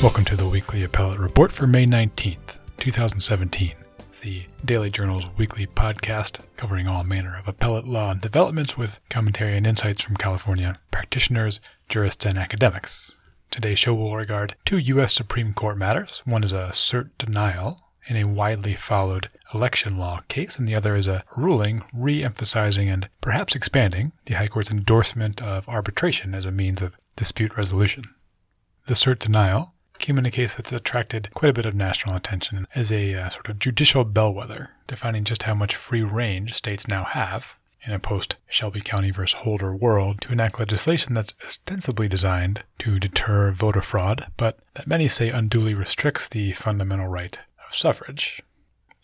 Welcome to the weekly appellate report for May 19th, 2017. It's the Daily Journal's weekly podcast covering all manner of appellate law and developments with commentary and insights from California practitioners, jurists, and academics. Today's show will regard two U.S. Supreme Court matters. One is a cert denial in a widely followed election law case, and the other is a ruling re emphasizing and perhaps expanding the High Court's endorsement of arbitration as a means of dispute resolution. The cert denial came in a case that's attracted quite a bit of national attention as a uh, sort of judicial bellwether, defining just how much free range states now have in a post Shelby County versus Holder world to enact legislation that's ostensibly designed to deter voter fraud, but that many say unduly restricts the fundamental right of suffrage.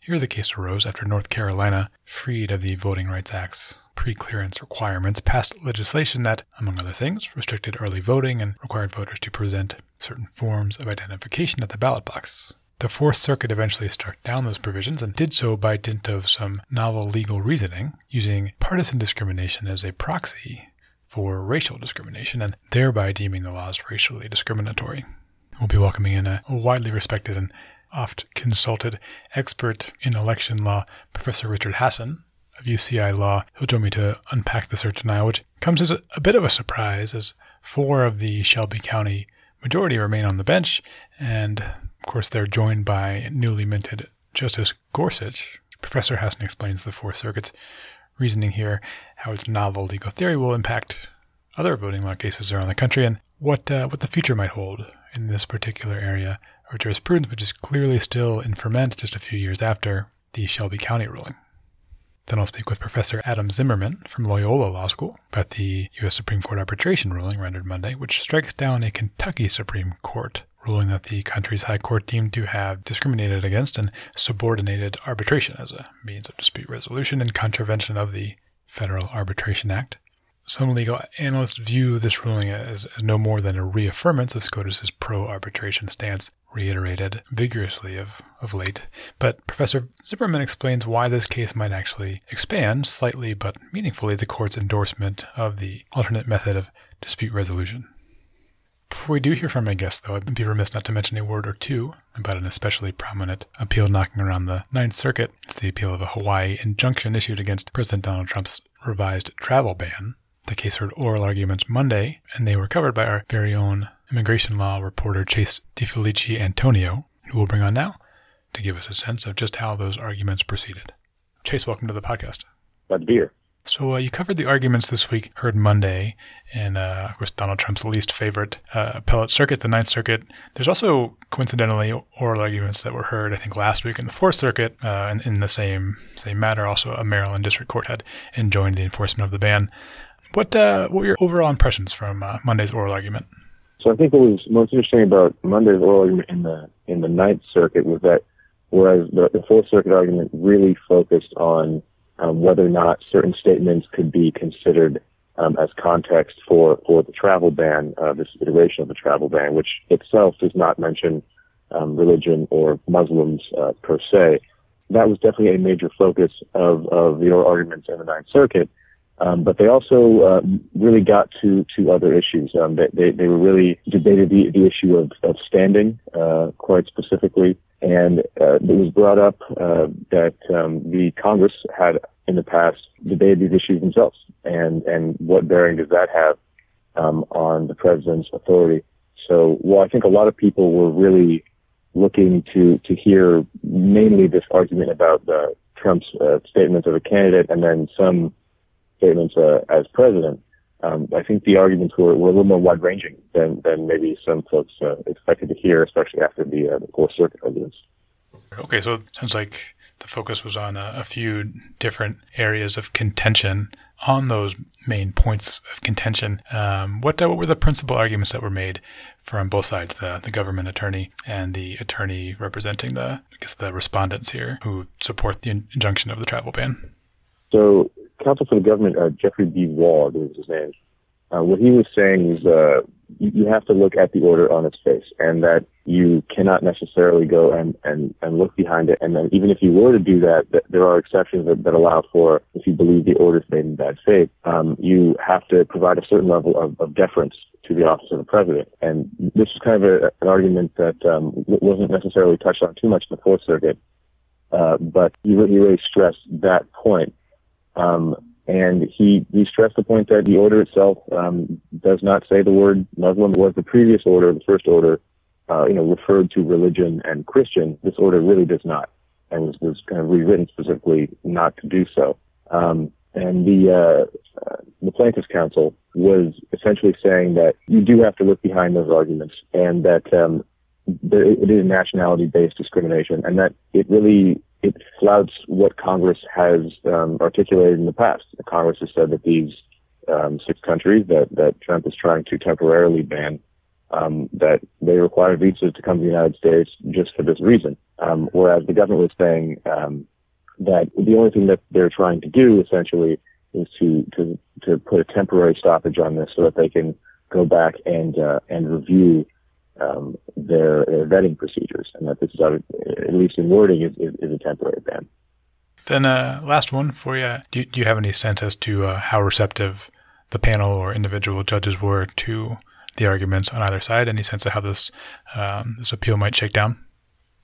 Here the case arose after North Carolina, freed of the Voting Rights Act's pre-clearance requirements, passed legislation that, among other things, restricted early voting and required voters to present certain forms of identification at the ballot box. The Fourth Circuit eventually struck down those provisions and did so by dint of some novel legal reasoning, using partisan discrimination as a proxy for racial discrimination and thereby deeming the laws racially discriminatory. We'll be welcoming in a widely respected and oft consulted expert in election law, Professor Richard Hasen of UCI Law. He'll join me to unpack the cert denial, which comes as a, a bit of a surprise as four of the Shelby County majority remain on the bench, and of course they're joined by newly minted Justice Gorsuch. Professor Hasen explains the Fourth Circuit's reasoning here, how its novel legal theory will impact other voting law cases around the country, and what uh, what the future might hold in this particular area or jurisprudence, which is clearly still in ferment just a few years after the Shelby County ruling. Then I'll speak with Professor Adam Zimmerman from Loyola Law School about the U.S. Supreme Court arbitration ruling rendered Monday, which strikes down a Kentucky Supreme Court ruling that the country's high court deemed to have discriminated against and subordinated arbitration as a means of dispute resolution in contravention of the Federal Arbitration Act. Some legal analysts view this ruling as, as no more than a reaffirmance of SCOTUS's pro arbitration stance, reiterated vigorously of, of late. But Professor Zimmerman explains why this case might actually expand slightly but meaningfully the court's endorsement of the alternate method of dispute resolution. Before we do hear from my guest, though, I'd be remiss not to mention a word or two about an especially prominent appeal knocking around the Ninth Circuit. It's the appeal of a Hawaii injunction issued against President Donald Trump's revised travel ban. The case heard oral arguments Monday, and they were covered by our very own immigration law reporter Chase DiFeliciantonio, who we'll bring on now to give us a sense of just how those arguments proceeded. Chase, welcome to the podcast. Glad to be here. So uh, you covered the arguments this week, heard Monday, and uh, of course Donald Trump's least favorite uh, appellate circuit, the Ninth Circuit. There's also coincidentally oral arguments that were heard, I think, last week in the Fourth Circuit, uh, in, in the same same matter. Also, a Maryland district court had enjoined the enforcement of the ban. What uh, what were your overall impressions from uh, Monday's oral argument? So I think what was most interesting about Monday's oral argument in the in the Ninth Circuit was that whereas the, the Fourth Circuit argument really focused on um, whether or not certain statements could be considered um, as context for for the travel ban, uh, this iteration of the travel ban, which itself does not mention um, religion or Muslims uh, per se. That was definitely a major focus of, of the oral arguments in the Ninth Circuit. Um, but they also uh, really got to to other issues. Um, they, they, they were really debated the, the issue of, of standing uh, quite specifically, and uh, it was brought up uh, that um, the Congress had in the past debated these issues themselves, and and what bearing does that have um, on the president's authority? So, while I think a lot of people were really looking to to hear mainly this argument about Trump's uh, statements of a candidate, and then some statements uh, as president, um, I think the arguments were, were a little more wide ranging than, than maybe some folks uh, expected to hear, especially after the, uh, the Fourth Circuit arguments. Okay, so it sounds like the focus was on a, a, few different areas of contention. On those main points of contention, um, what uh, what were the principal arguments that were made from both sides, the the government attorney and the attorney representing the I guess the respondents here who support the injunction of the travel ban? So counsel for the government, uh, Jeffrey B. Wall is his name. Uh, what he was saying is uh, you, have to look at the order on its face and that you cannot necessarily go and, and, and look behind it. And then even if you were to do that, th- there are exceptions that, that allow for if you believe the order is made in bad faith, um, you have to provide a certain level of, of deference to the office of the president. And this is kind of a, an argument that um, wasn't necessarily touched on too much in the Fourth Circuit, uh, but he really, really stressed that point. Um, and he, he stressed the point that the order itself um, does not say the word Muslim. Was the previous order, the first order, uh, you know, referred to religion and Christian. This order really does not, and was, was kind of rewritten specifically not to do so. Um, and the uh, the plaintiffs' counsel was essentially saying that you do have to look behind those arguments, and that um, there, it is nationality-based discrimination, and that it really it flouts what Congress has um, articulated in the past. Congress has said that these um, six countries that, that Trump is trying to temporarily ban, um, that they require visas to come to the United States just for this reason. Um, whereas the government was saying um, that the only thing that they're trying to do essentially is to, to, to put a temporary stoppage on this so that they can go back and, uh, and review um, their, their, vetting procedures, and that this is, at least in wording, is, is, is a temporary ban. Then, uh, last one for you. Do, do you have any sense as to uh, how receptive the panel or individual judges were to the arguments on either side? Any sense of how this um, this appeal might shake down?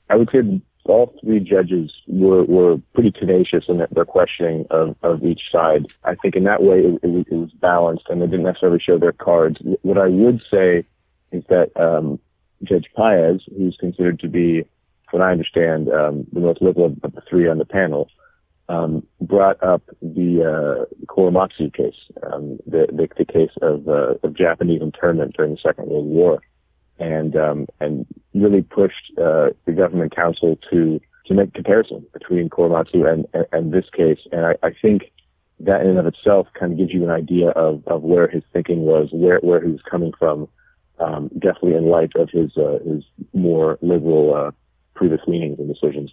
I would say all three judges were, were pretty tenacious in their questioning of, of each side. I think in that way it, it, it was balanced and they didn't necessarily show their cards. What I would say is that um, Judge Paez, who's considered to be, what I understand, um, the most liberal of the three on the panel, um, brought up the uh, Korematsu case, um, the, the, the case of, uh, of Japanese internment during the Second World War, and um, and really pushed uh, the government counsel to to make comparison between Korematsu and, and, and this case. And I, I think that in and of itself kind of gives you an idea of, of where his thinking was, where where he was coming from um, definitely in light of his uh, his more liberal uh, previous leanings and decisions.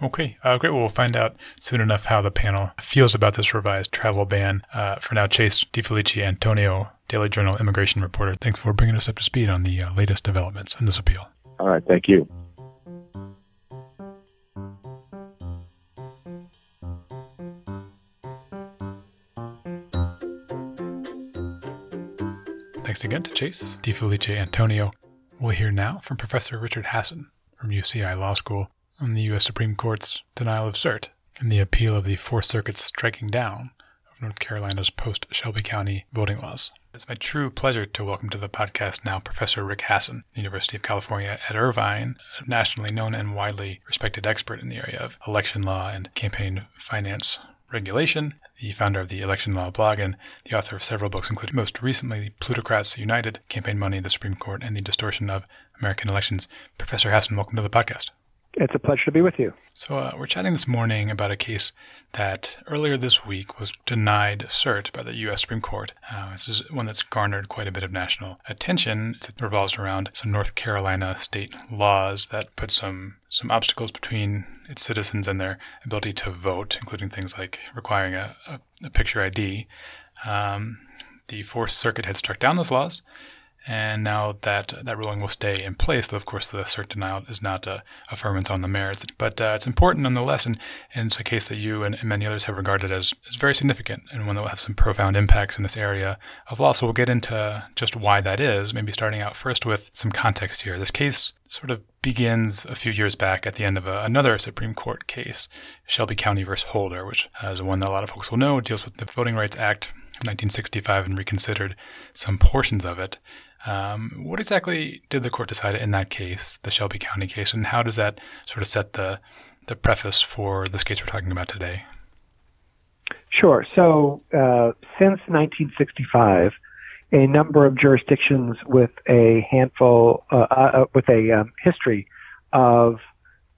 Okay, uh, great. Well, we'll find out soon enough how the panel feels about this revised travel ban. Uh, for now, Chase DiFeliciantonio, Daily Journal immigration reporter, thanks for bringing us up to speed on the uh, latest developments in this appeal. All right, thank you. Thanks again to Chase DiFeliciantonio. We'll hear now from Professor Richard Hasen from UCI Law School on the U.S. Supreme Court's denial of cert and the appeal of the Fourth Circuit's striking down of North Carolina's post Shelby County voting laws. It's my true pleasure to welcome to the podcast now Professor Rick Hasen, University of California at Irvine, a nationally known and widely respected expert in the area of election law and campaign finance regulation, the founder of the Election Law blog, and the author of several books, including most recently Plutocrats United, Campaign Money, the Supreme Court, and the Distortion of American Elections. Professor Hasen, welcome to the podcast. It's a pleasure to be with you. So, uh, we're chatting this morning about a case that earlier this week was denied cert by the U.S. Supreme Court. Uh, this is one that's garnered quite a bit of national attention. It revolves around some North Carolina state laws that put some some obstacles between its citizens and their ability to vote, including things like requiring a, a, a picture ID. Um, the Fourth Circuit had struck down those laws, and now that that ruling will stay in place, though of course the cert denial is not a affirmance on the merits. But uh, it's important nonetheless, and, and, it's a case that you and, and, many others have regarded as, as very significant and one that will have some profound impacts in this area of law. So we'll get into just why that is, maybe starting out first with some context here. This case sort of begins a few years back at the end of a, another Supreme Court case, Shelby County versus Holder, which is one that a lot of folks will know, deals with the Voting Rights Act of 1965 and reconsidered some portions of it. Um, what exactly did the court decide in that case, the Shelby County case, and how does that sort of set the the preface for this case we're talking about today? Sure. So uh, since 1965, a number of jurisdictions with a handful, uh, uh, with a um, history of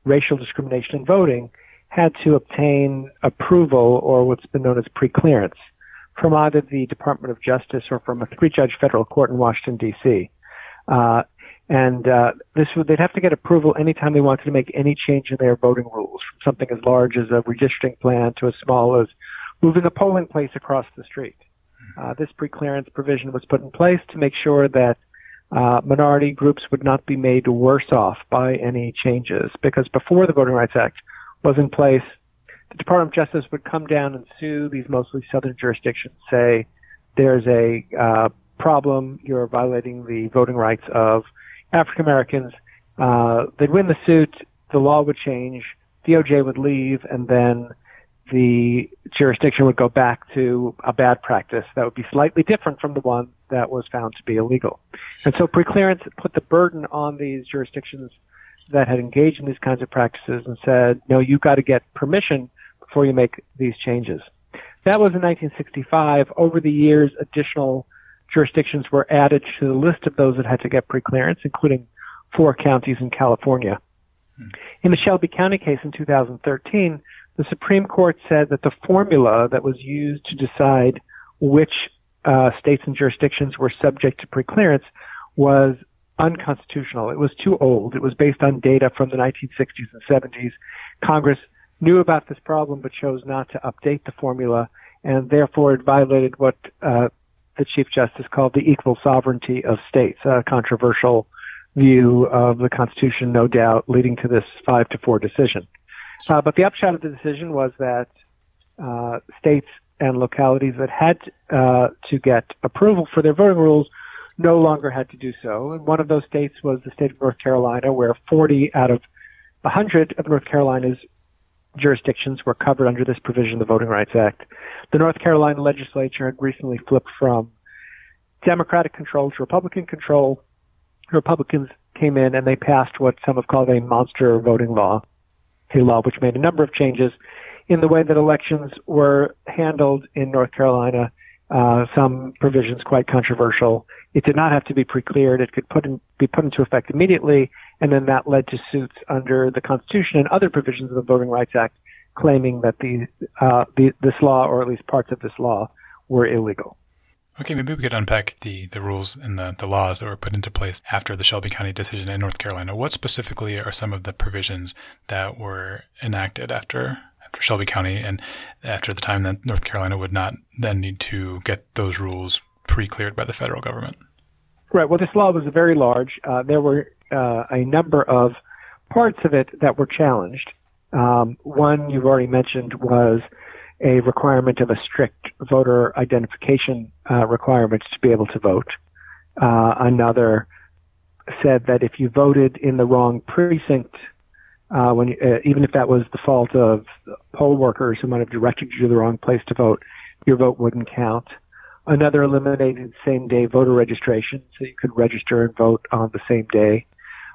racial discrimination in voting, had to obtain approval or what's been known as preclearance from either the Department of Justice or from a three-judge federal court in Washington D.C. Uh, and uh, this would they'd have to get approval anytime they wanted to make any change in their voting rules, from something as large as a redistricting plan to as small as moving a polling place across the street. Uh, this preclearance provision was put in place to make sure that uh, minority groups would not be made worse off by any changes because before the Voting Rights Act was in place, the Department of Justice would come down and sue these mostly southern jurisdictions, say there's a uh, problem, you're violating the voting rights of African Americans. Uh, they'd win the suit, the law would change, DOJ would leave, and then the jurisdiction would go back to a bad practice that would be slightly different from the one that was found to be illegal. And so preclearance put the burden on these jurisdictions that had engaged in these kinds of practices and said, no, you've got to get permission before you make these changes. That was in 1965. Over the years, additional jurisdictions were added to the list of those that had to get preclearance, including four counties in California. Hmm. In the Shelby County case in 2013, the Supreme Court said that the formula that was used to decide which uh, states and jurisdictions were subject to preclearance was unconstitutional. It was too old. It was based on data from the 1960s and 70s. Congress knew about this problem but chose not to update the formula, and therefore it violated what uh, the Chief Justice called the equal sovereignty of states, a controversial view of the Constitution, no doubt, leading to this five to four decision. Uh, but the upshot of the decision was that uh, states and localities that had uh, to get approval for their voting rules no longer had to do so. And one of those states was the state of North Carolina, where 40 out of 100 of North Carolina's jurisdictions were covered under this provision of the Voting Rights Act. The North Carolina legislature had recently flipped from Democratic control to Republican control. Republicans came in and they passed what some have called a monster voting law a law which made a number of changes in the way that elections were handled in North Carolina. Uh, some provisions quite controversial. It did not have to be pre-cleared. It could put in, be put into effect immediately, and then that led to suits under the Constitution and other provisions of the Voting Rights Act, claiming that the, uh, the this law, or at least parts of this law, were illegal. Okay, maybe we could unpack the, the rules and the, the laws that were put into place after the Shelby County decision in North Carolina. What specifically are some of the provisions that were enacted after after Shelby County and after the time that North Carolina would not then need to get those rules pre-cleared by the federal government? Right. Well, this law was very large. Uh, there were uh, a number of parts of it that were challenged. Um, one you've already mentioned was a requirement of a strict voter identification uh, requirement to be able to vote. Uh, another said that if you voted in the wrong precinct, uh, when you, uh, even if that was the fault of poll workers who might have directed you to the wrong place to vote, your vote wouldn't count. Another eliminated same-day voter registration, so you could register and vote on the same day.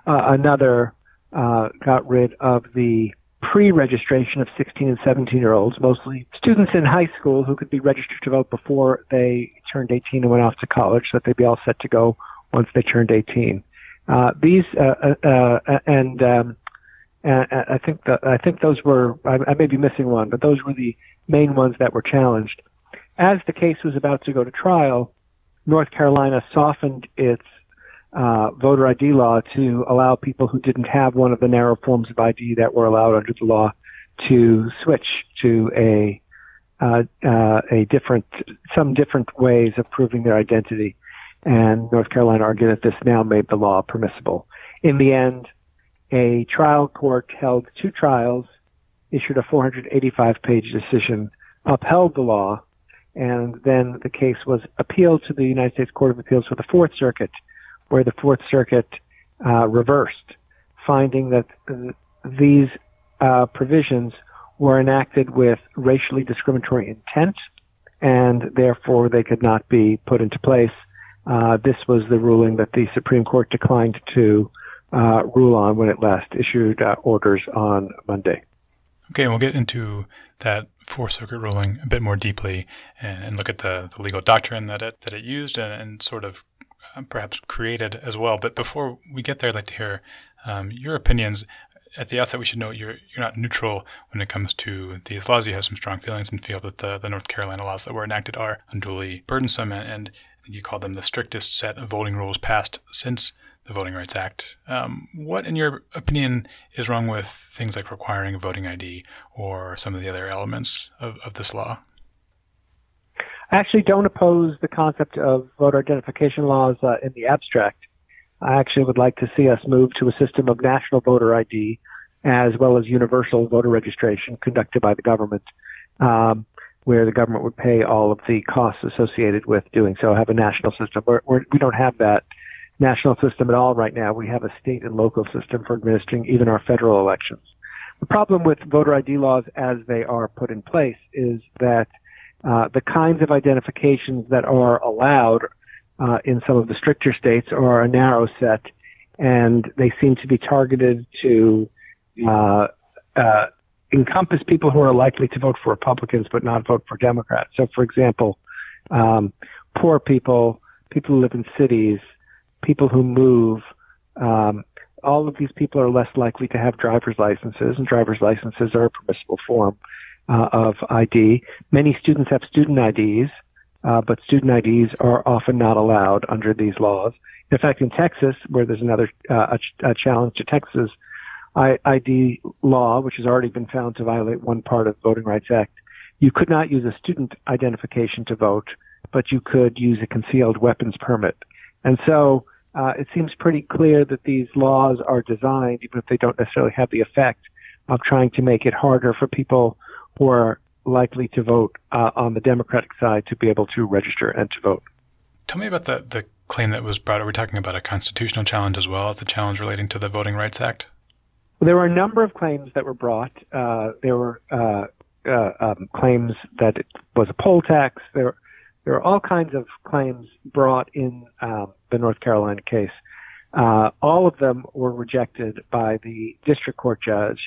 Uh, another uh, got rid of the pre-registration of 16 and 17 year olds, mostly students in high school who could be registered to vote before they turned 18 and went off to college, so that they'd be all set to go once they turned 18. Uh, these uh, uh, uh and um, I think the, I think those were I, I may be missing one, but those were the main ones that were challenged. As the case was about to go to trial, North Carolina softened its uh, voter ID law to allow people who didn't have one of the narrow forms of ID that were allowed under the law to switch to a uh, uh, a different some different ways of proving their identity. And North Carolina argued that this now made the law permissible. In the end, a trial court held two trials, issued a 485 page decision, upheld the law, and then the case was appealed to the United States Court of Appeals for the Fourth Circuit, where the Fourth Circuit uh, reversed, finding that these uh, provisions were enacted with racially discriminatory intent, and therefore they could not be put into place. Uh, this was the ruling that the Supreme Court declined to uh, rule on when it last issued uh, orders on Monday. Okay, we'll get into that Fourth Circuit ruling a bit more deeply and, and look at the, the, legal doctrine that it that it used and, and sort of perhaps created as well. But before we get there, I'd like to hear um, your opinions. At the outset, we should note you're you're not neutral when it comes to these laws. You have some strong feelings and feel that the, the North Carolina laws that were enacted are unduly burdensome, and, and I think you call them the strictest set of voting rules passed since the Voting Rights Act. Um, what, in your opinion, is wrong with things like requiring a voting ID or some of the other elements of, of this law? Actually don't oppose the concept of voter identification laws uh, in the abstract. I actually would like to see us move to a system of national voter ID as well as universal voter registration conducted by the government, um, where the government would pay all of the costs associated with doing so, have a national system. We're, we're, we do not have that national system at all right now. We have a state and local system for administering even our federal elections. The problem with voter ID laws as they are put in place is that uh, the kinds of identifications that are allowed uh, in some of the stricter states are a narrow set, and they seem to be targeted to uh, uh, encompass people who are likely to vote for Republicans but not vote for Democrats. So, for example, um, poor people, people who live in cities, people who move, um, all of these people are less likely to have driver's licenses, and driver's licenses are a permissible form uh, of ID. Many students have student IDs, uh, but student IDs are often not allowed under these laws. In fact, in Texas, where there's another uh, a, a challenge to Texas ID law, which has already been found to violate one part of the Voting Rights Act, you could not use a student identification to vote, but you could use a concealed weapons permit. And so uh, it seems pretty clear that these laws are designed, even if they don't necessarily have the effect of trying to make it harder for people who are likely to vote uh, on the Democratic side to be able to register and to vote. Tell me about the, the claim that was brought. Are we talking about a constitutional challenge as well as the challenge relating to the Voting Rights Act? Well, there were a number of claims that were brought. Uh, there were uh, uh, um, claims that it was a poll tax. There, there were all kinds of claims brought in um, the North Carolina case. Uh, all of them were rejected by the district court judge.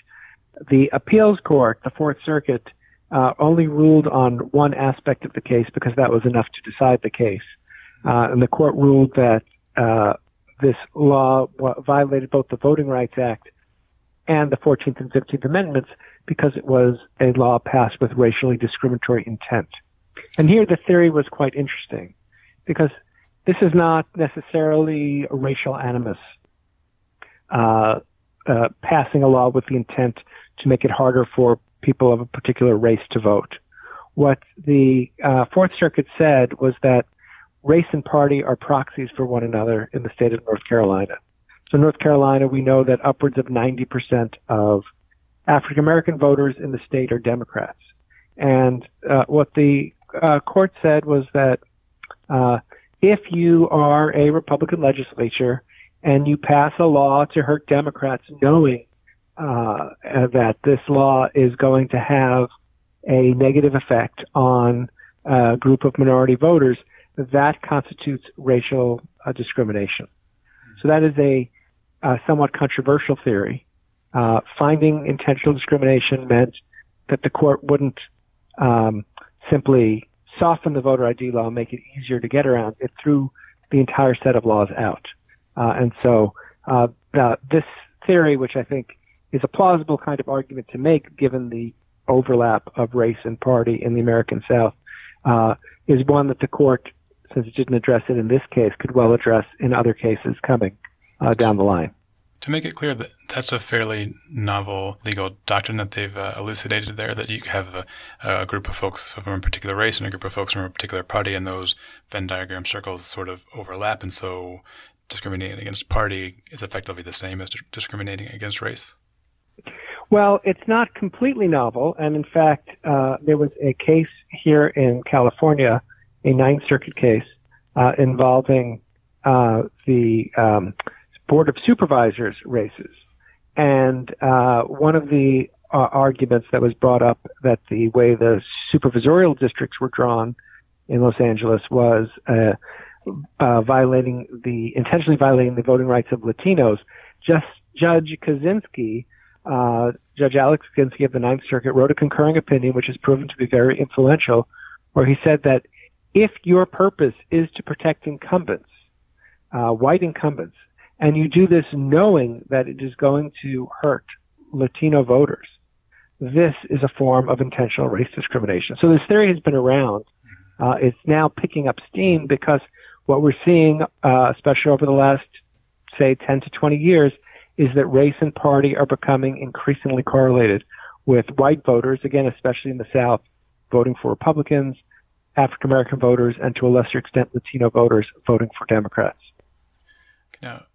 The appeals court, the Fourth Circuit, uh, only ruled on one aspect of the case because that was enough to decide the case. Uh, and the court ruled that uh, this law violated both the Voting Rights Act and the 14th and 15th Amendments because it was a law passed with racially discriminatory intent. And here the theory was quite interesting because this is not necessarily a racial animus, uh, uh, passing a law with the intent to make it harder for people of a particular race to vote. What the uh, Fourth Circuit said was that race and party are proxies for one another in the state of North Carolina. So, North Carolina, we know that upwards of 90% of African American voters in the state are Democrats. And uh, what the uh, court said was that uh, if you are a Republican legislature and you pass a law to hurt Democrats, knowing uh, that this law is going to have a negative effect on a group of minority voters, that constitutes racial uh, discrimination. So that is a uh, somewhat controversial theory. Uh, finding intentional discrimination meant that the court wouldn't um, simply soften the voter ID law and make it easier to get around. It threw the entire set of laws out. Uh, and so uh, this theory, which I think is a plausible kind of argument to make given the overlap of race and party in the American South, uh, is one that the court, since it didn't address it in this case, could well address in other cases coming uh, down the line. To make it clear that that's a fairly novel legal doctrine that they've uh, elucidated there, that you have a, a, group of folks from a particular race and a group of folks from a particular party, and those Venn diagram circles sort of overlap, and so discriminating against party is effectively the same as discriminating against race. Well, it's not completely novel, and in fact, uh, there was a case here in California, a Ninth Circuit case uh, involving uh, the um, Board of Supervisors races. And uh, one of the uh, arguments that was brought up that the way the supervisorial districts were drawn in Los Angeles was uh, violating the intentionally violating the voting rights of Latinos. Just Judge Kozinski, uh, Judge Alex Kozinski of the Ninth Circuit, wrote a concurring opinion, which has proven to be very influential, where he said that if your purpose is to protect incumbents, uh, white incumbents, and you do this knowing that it is going to hurt Latino voters, this is a form of intentional race discrimination. So this theory has been around. Uh, it's now picking up steam because what we're seeing, uh, especially over the last, say, 10 to 20 years, is that race and party are becoming increasingly correlated with white voters, again, especially in the South, voting for Republicans, African American voters, and to a lesser extent, Latino voters voting for Democrats. Now,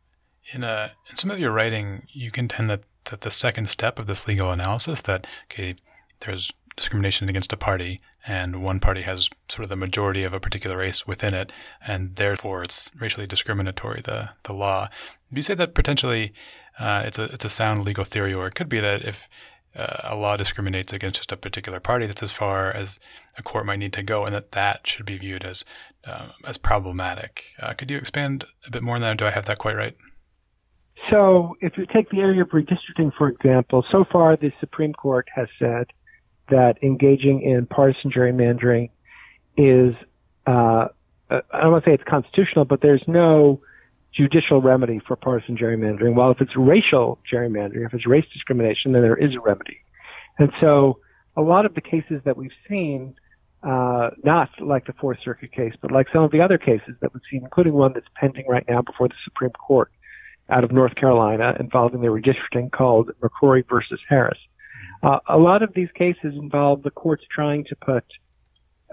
In, a, in some of your writing, you contend that, that the second step of this legal analysis that, okay, there's discrimination against a party and one party has sort of the majority of a particular race within it and therefore it's racially discriminatory the the law do you say that potentially uh, it's a it's a sound legal theory or it could be that if uh, a law discriminates against just a particular party that's as far as a court might need to go and that that should be viewed as uh, as problematic. Uh, could you expand a bit more on that? Do i have that quite right? So if you take the area of redistricting for example so far the supreme court has said that engaging in partisan gerrymandering is, uh I don't want to say it's constitutional, but there's no judicial remedy for partisan gerrymandering. While if it's racial gerrymandering, if it's race discrimination, then there is a remedy. And so a lot of the cases that we've seen, uh, not like the Fourth Circuit case, but like some of the other cases that we've seen, including one that's pending right now before the Supreme Court out of North Carolina involving the redistricting called McCrory versus Harris. Uh, a lot of these cases involve the courts trying to put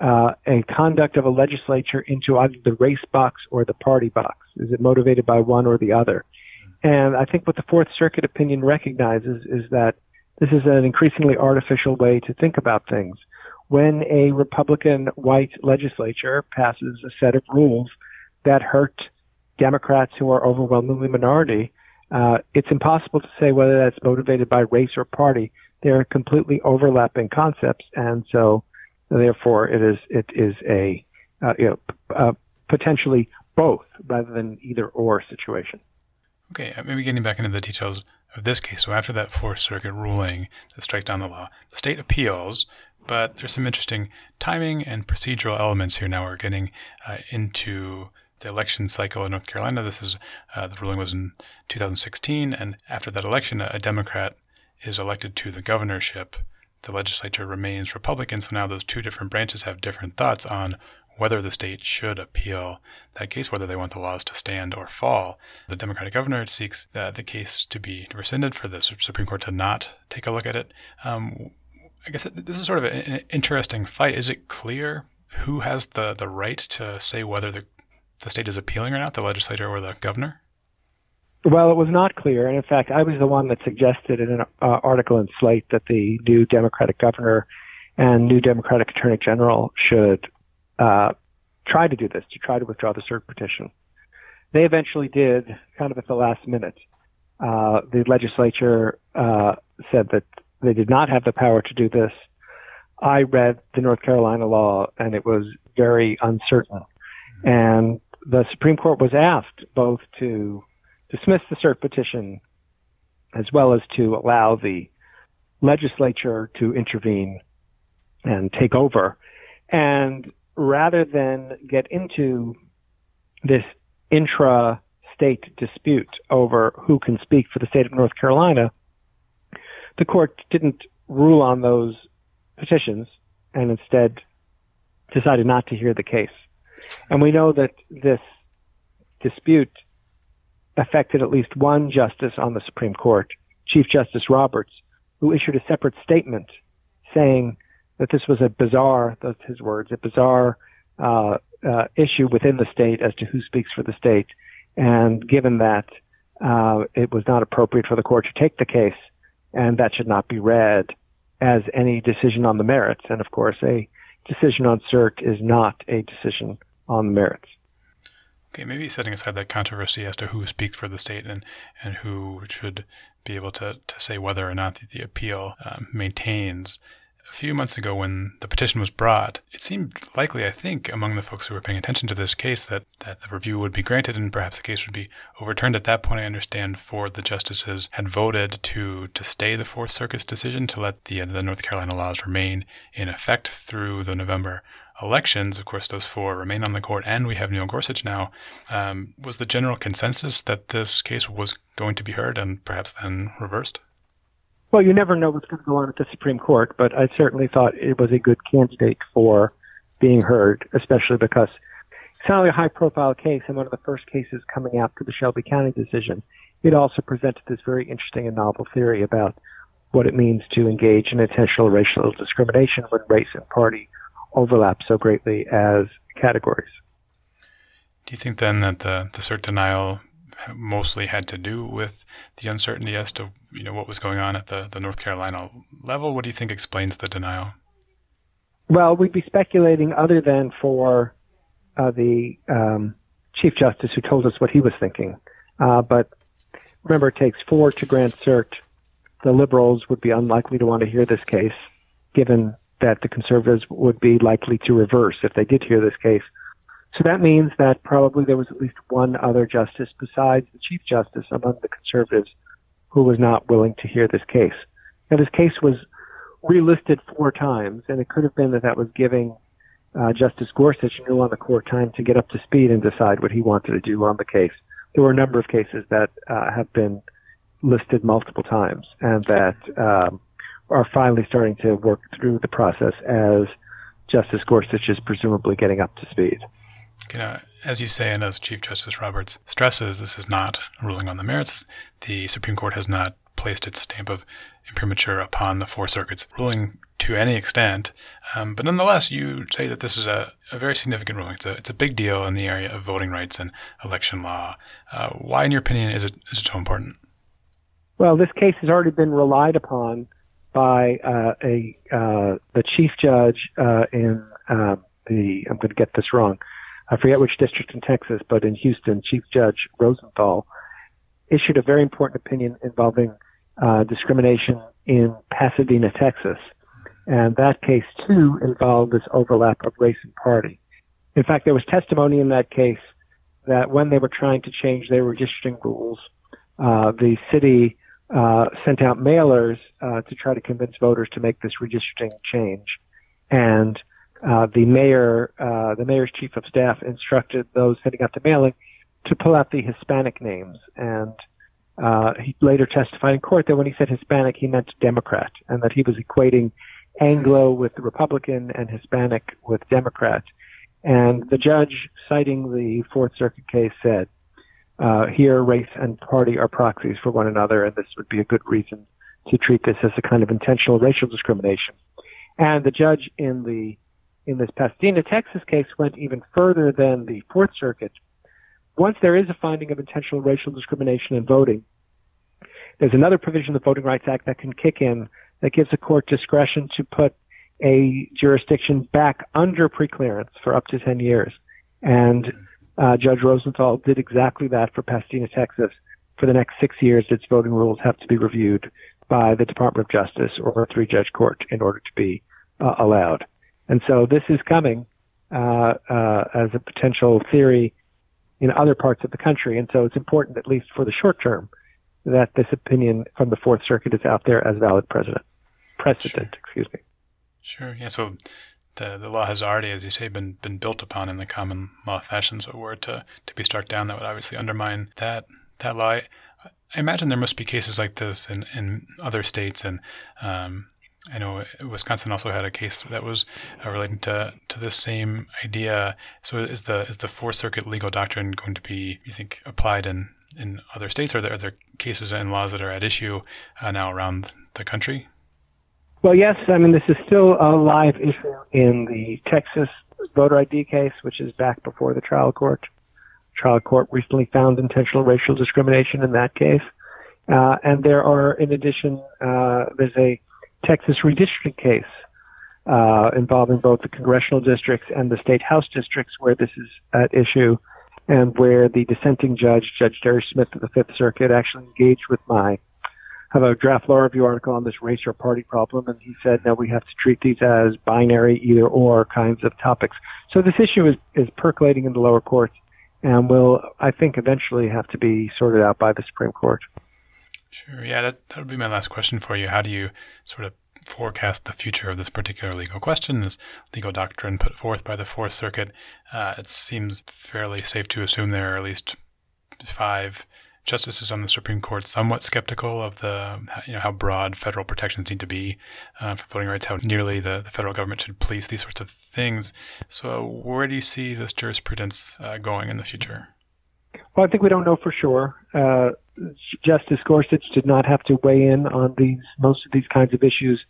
uh, a conduct of a legislature into either the race box or the party box. Is it motivated by one or the other? And I think what the Fourth Circuit opinion recognizes is that this is an increasingly artificial way to think about things. When a Republican white legislature passes a set of rules that hurt Democrats who are overwhelmingly minority, uh, it's impossible to say whether that's motivated by race or party they're completely overlapping concepts, and so therefore it is it is a uh, you know uh, potentially both rather than either or situation. Okay, uh, maybe getting back into the details of this case. So after that Fourth Circuit ruling that strikes down the law, the state appeals, but there's some interesting timing and procedural elements here. Now we're getting uh, into the election cycle in North Carolina. This is uh, the ruling was in 2016, and after that election, a Democrat is elected to the governorship, the legislature remains Republican. So now those two different branches have different thoughts on whether the state should appeal that case, whether they want the laws to stand or fall. The Democratic governor seeks the, the case to be rescinded for the Supreme Court to not take a look at it. Um, I guess this is sort of an interesting fight. Is it clear who has the, the right to say whether the, the state is appealing or not, the legislature or the governor? Well, it was not clear, and in fact, I was the one that suggested in an uh, article in Slate that the new Democratic governor and new Democratic Attorney General should uh, try to do this, to try to withdraw the cert petition. They eventually did, kind of at the last minute. Uh, the legislature uh, said that they did not have the power to do this. I read the North Carolina law, and it was very uncertain. And the Supreme Court was asked both to dismiss the cert petition as well as to allow the legislature to intervene and take over. And rather than get into this intra state dispute over who can speak for the state of North Carolina, the court didn't rule on those petitions and instead decided not to hear the case. And we know that this dispute affected at least one justice on the Supreme Court, Chief Justice Roberts, who issued a separate statement saying that this was a bizarre, that's his words, a bizarre uh, uh, issue within the state as to who speaks for the state. And given that uh, it was not appropriate for the court to take the case, and that should not be read as any decision on the merits. And of course, a decision on cert is not a decision on the merits. Okay, maybe setting aside that controversy as to who speaks for the state and, and who should be able to, to say whether or not the, the appeal um, maintains. A few months ago, when the petition was brought, it seemed likely, I think, among the folks who were paying attention to this case that, that the review would be granted and perhaps the case would be overturned. At that point, I understand four of the justices had voted to, to stay the Fourth Circuit's decision to let the, the North Carolina laws remain in effect through the November elections, of course, those four remain on the court, and we have Neil Gorsuch now. Um, was the general consensus that this case was going to be heard and perhaps then reversed? Well, you never know what's going to go on at the Supreme Court, but I certainly thought it was a good candidate for being heard, especially because it's not only a high profile case and one of the first cases coming after the Shelby County decision. It also presented this very interesting and novel theory about what it means to engage in intentional racial discrimination when race and party overlap so greatly as categories. Do you think then that the, the cert denial mostly had to do with the uncertainty as to you know what was going on at the, the North Carolina level. What do you think explains the denial? Well, we'd be speculating other than for uh, the um, Chief Justice who told us what he was thinking. Uh, but remember, it takes four to grant cert. The liberals would be unlikely to want to hear this case, given that the conservatives would be likely to reverse if they did hear this case. So that means that probably there was at least one other justice besides the Chief Justice among the conservatives who was not willing to hear this case. Now, this case was relisted four times, and it could have been that that was giving uh, Justice Gorsuch new on the court time to get up to speed and decide what he wanted to do on the case. There were a number of cases that uh, have been listed multiple times and that um, are finally starting to work through the process as Justice Gorsuch is presumably getting up to speed. You know, as you say, and as Chief Justice Roberts stresses, this is not a ruling on the merits. The Supreme Court has not placed its stamp of imprimatur upon the Four Circuit's ruling to any extent. Um, but nonetheless, you say that this is a, a, very significant ruling. It's a, it's a big deal in the area of voting rights and election law. Uh, why, in your opinion, is it, is it so important? Well, this case has already been relied upon by uh, a uh, the chief judge uh, in uh, the I'm going to get this wrong. I forget which district in Texas, but in Houston, Chief Judge Rosenthal issued a very important opinion involving uh, discrimination in Pasadena, Texas. And that case, too, involved this overlap of race and party. In fact, there was testimony in that case that when they were trying to change their redistricting rules, uh, the city uh, sent out mailers uh, to try to convince voters to make this redistricting change. And uh, the mayor, uh, the mayor's chief of staff instructed those sending out the mailing to pull out the Hispanic names. And uh, he later testified in court that when he said Hispanic, he meant Democrat, and that he was equating Anglo with Republican and Hispanic with Democrat. And the judge, citing the Fourth Circuit case, said, uh, here race and party are proxies for one another, and this would be a good reason to treat this as a kind of intentional racial discrimination. And the judge in the in this Pasadena, Texas case went even further than the Fourth Circuit. Once there is a finding of intentional racial discrimination in voting, there's another provision of the Voting Rights Act that can kick in that gives a court discretion to put a jurisdiction back under preclearance for up to 10 years. And uh, Judge Rosenthal did exactly that for Pasadena, Texas. For the next six years, its voting rules have to be reviewed by the Department of Justice or a three judge court in order to be uh, allowed. And so this is coming uh, uh, as a potential theory in other parts of the country. And so it's important, at least for the short term, that this opinion from the Fourth Circuit is out there as valid precedent. Precedent, sure. excuse me. Sure. Yeah. So the the law has already, as you say, been been built upon in the common law fashion. So were to to be struck down, that would obviously undermine that that law. I, I imagine there must be cases like this in in other states, and um, I know Wisconsin also had a case that was uh, relating to, to this same idea. So is the is the Fourth Circuit legal doctrine going to be, you think, applied in, in other states? Are there, are there cases and laws that are at issue uh, now around the country? Well, yes. I mean, this is still a live issue in the Texas voter ID case, which is back before the trial court. Trial court recently found intentional racial discrimination in that case. Uh, and there are, in addition, uh, there's a Texas redistricting case uh, involving both the congressional districts and the state house districts where this is at issue and where the dissenting judge, Judge Jerry Smith of the Fifth Circuit, actually engaged with my have a draft law review article on this race or party problem, and he said, no, we have to treat these as binary either or kinds of topics. So this issue is, is percolating in the lower courts and will, I think, eventually have to be sorted out by the Supreme Court. Sure. Yeah, that, that would be my last question for you. How do you sort of forecast the future of this particular legal question, this legal doctrine put forth by the Fourth Circuit? Uh, it seems fairly safe to assume there are at least five justices on the Supreme Court somewhat skeptical of the you know how broad federal protections need to be uh, for voting rights, how nearly the, the federal government should police these sorts of things. So, where do you see this jurisprudence uh, going in the future? Well, I think we don't know for sure. Uh, Justice Gorsuch did not have to weigh in on these most of these kinds of issues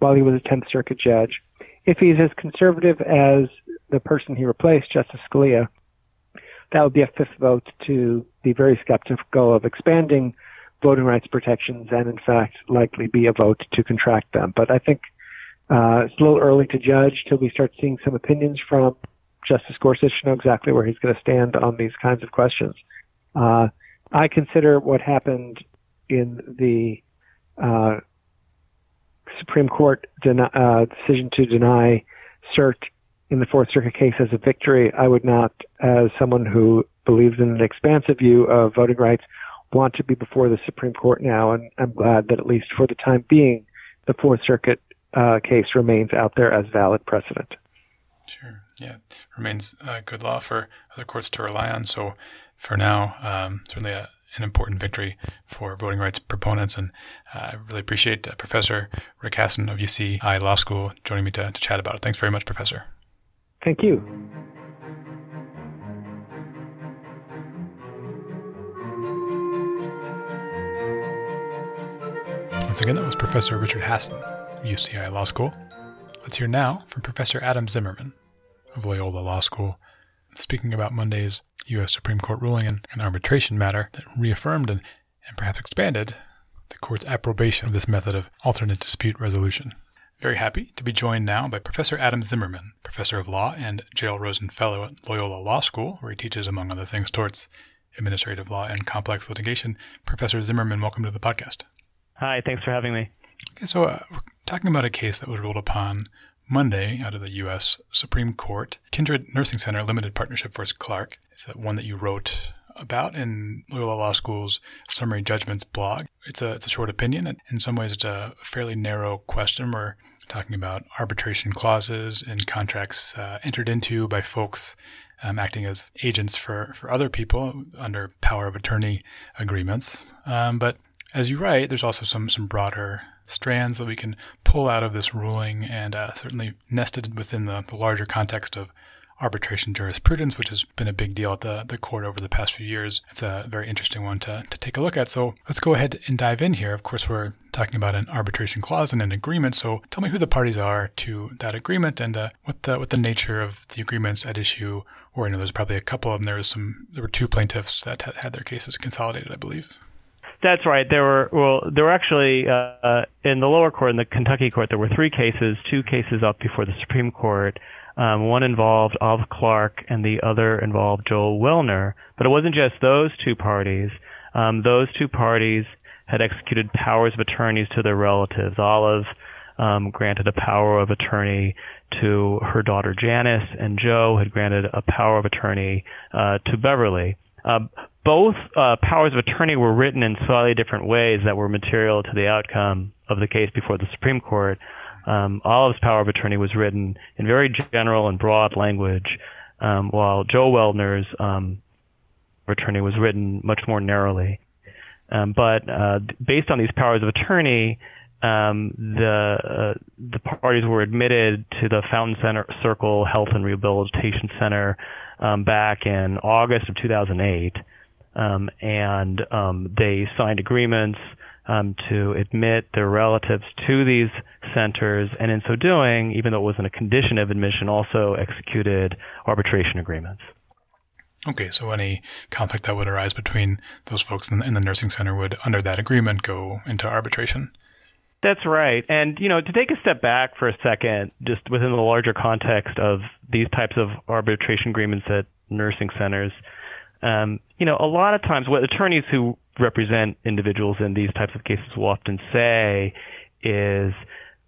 while he was a Tenth Circuit judge. If he's as conservative as the person he replaced, Justice Scalia, that would be a fifth vote to be very skeptical of expanding voting rights protections and, in fact, likely be a vote to contract them. But I think uh, it's a little early to judge till we start seeing some opinions from Justice Gorsuch to know exactly where he's going to stand on these kinds of questions. Uh, I consider what happened in the uh, Supreme Court uh, decision to deny cert in the Fourth Circuit case as a victory. I would not, as someone who believes in an expansive view of voting rights, want to be before the Supreme Court now. And I'm glad that at least for the time being, the Fourth Circuit uh, case remains out there as valid precedent. Sure. Yeah, remains uh, good law for other courts to rely on. So, for now, um, certainly a, an important victory for voting rights proponents. And uh, I really appreciate uh, Professor Rick Hasen of UCI Law School joining me to, to chat about it. Thanks very much, Professor. Thank you. Once again, that was Professor Richard of UCI Law School. Let's hear now from Professor Adam Zimmerman of Loyola Law School, speaking about Monday's U.S. Supreme Court ruling in an arbitration matter that reaffirmed and, and perhaps expanded the court's approbation of this method of alternate dispute resolution. Very happy to be joined now by Professor Adam Zimmerman, Professor of Law and Gerald Rosen Fellow at Loyola Law School, where he teaches, among other things, torts, administrative law, and complex litigation. Professor Zimmerman, welcome to the podcast. Hi, thanks for having me. Okay, so uh, we're talking about a case that was ruled upon Monday out of the U.S. Supreme Court, Kindred Nursing Center Limited Partnership versus Clark. It's that one that you wrote about in Loyola Law School's summary judgments blog. It's a it's a short opinion, in some ways, it's a fairly narrow question. We're talking about arbitration clauses in contracts uh, entered into by folks um, acting as agents for for other people under power of attorney agreements. Um, but as you write, there's also some some broader strands that we can pull out of this ruling, and uh, certainly nested within the, the larger context of arbitration jurisprudence, which has been a big deal at the, the court over the past few years. It's a very interesting one to, to take a look at. So let's go ahead and dive in here. Of course, we're talking about an arbitration clause and an agreement. So tell me who the parties are to that agreement and uh, what the what the nature of the agreements at issue. Or I know there's probably a couple of them. There was some. There were two plaintiffs that had their cases consolidated, I believe. That's right. There were well, there were actually uh, in the lower court, in the Kentucky court, there were three cases. Two cases up before the Supreme Court. Um, one involved Olive Clark and the other involved Joe Wellner. But it wasn't just those two parties. Um, those two parties had executed powers of attorneys to their relatives. Olive um, granted a power of attorney to her daughter Janice, and Joe had granted a power of attorney uh, to Beverly. Uh, both uh, powers of attorney were written in slightly different ways that were material to the outcome of the case before the Supreme Court um, Olive's power of attorney was written in very general and broad language, um, while Joe Wellner's um, attorney was written much more narrowly. Um, but uh, based on these powers of attorney, um, the uh, the parties were admitted to the Fountain Center Circle Health and Rehabilitation Center um, back in August of 2008, um, and they signed agreements um, to admit their relatives to these centers, and in so doing, even though it wasn't a condition of admission, also executed arbitration agreements. Okay, so any conflict that would arise between those folks in, in the nursing center would, under that agreement, go into arbitration. That's right. And, you know, to take a step back for a second, just within the larger context of these types of arbitration agreements at nursing centers, um, you know, a lot of times what attorneys who represent individuals in these types of cases will often say is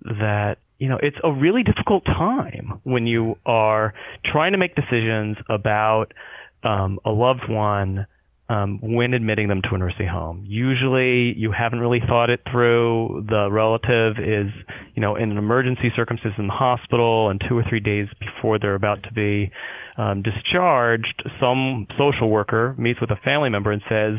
that you know it's a really difficult time when you are trying to make decisions about um, a loved one um, when admitting them to a nursing home. Usually, you haven't really thought it through. The relative is, you know, in an emergency circumstance in the hospital, and two or three days before they're about to be um, discharged, some social worker meets with a family member and says,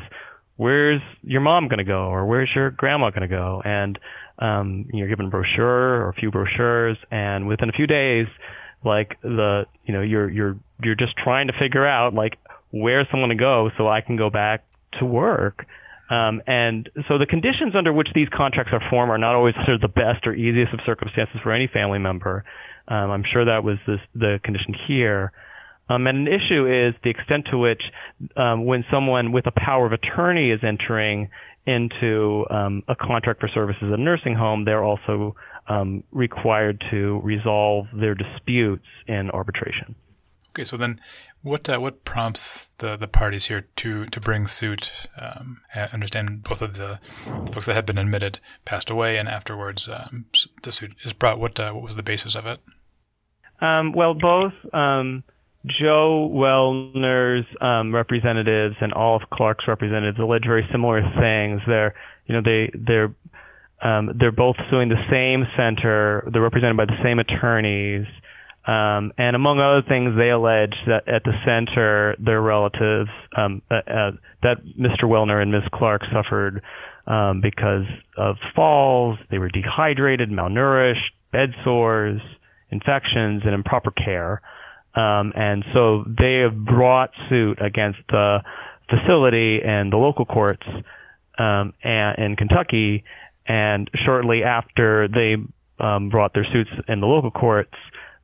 where's your mom going to go or where's your grandma going to go and um you're given a brochure or a few brochures and within a few days like the you know you're you're you're just trying to figure out like where's someone to go so I can go back to work um, and so the conditions under which these contracts are formed are not always under the best or easiest of circumstances for any family member. Um, I'm sure that was this, the condition here. Um, and an issue is the extent to which, um, when someone with a power of attorney is entering into um, a contract for services at a nursing home, they're also um, required to resolve their disputes in arbitration. Okay, so then what uh, what prompts the, the parties here to, to bring suit? Um, I understand both of the, the, folks that had been admitted passed away, and afterwards um, the suit is brought. What uh, what was the basis of it? Um, well, both um, Joe Wellner's um, representatives and Olive Clark's representatives allege very similar things. They're you know they they're um, they're both suing the same center. They're represented by the same attorneys. Um, and among other things, they allege that at the center, their relatives, um, uh, uh, that Mr. Wellner and Ms. Clark suffered um, because of falls. They were dehydrated, malnourished, bed sores, infections, and improper care. Um, and so they have brought suit against the facility and the local courts um, and, in Kentucky. And shortly after they um, brought their suits in the local courts,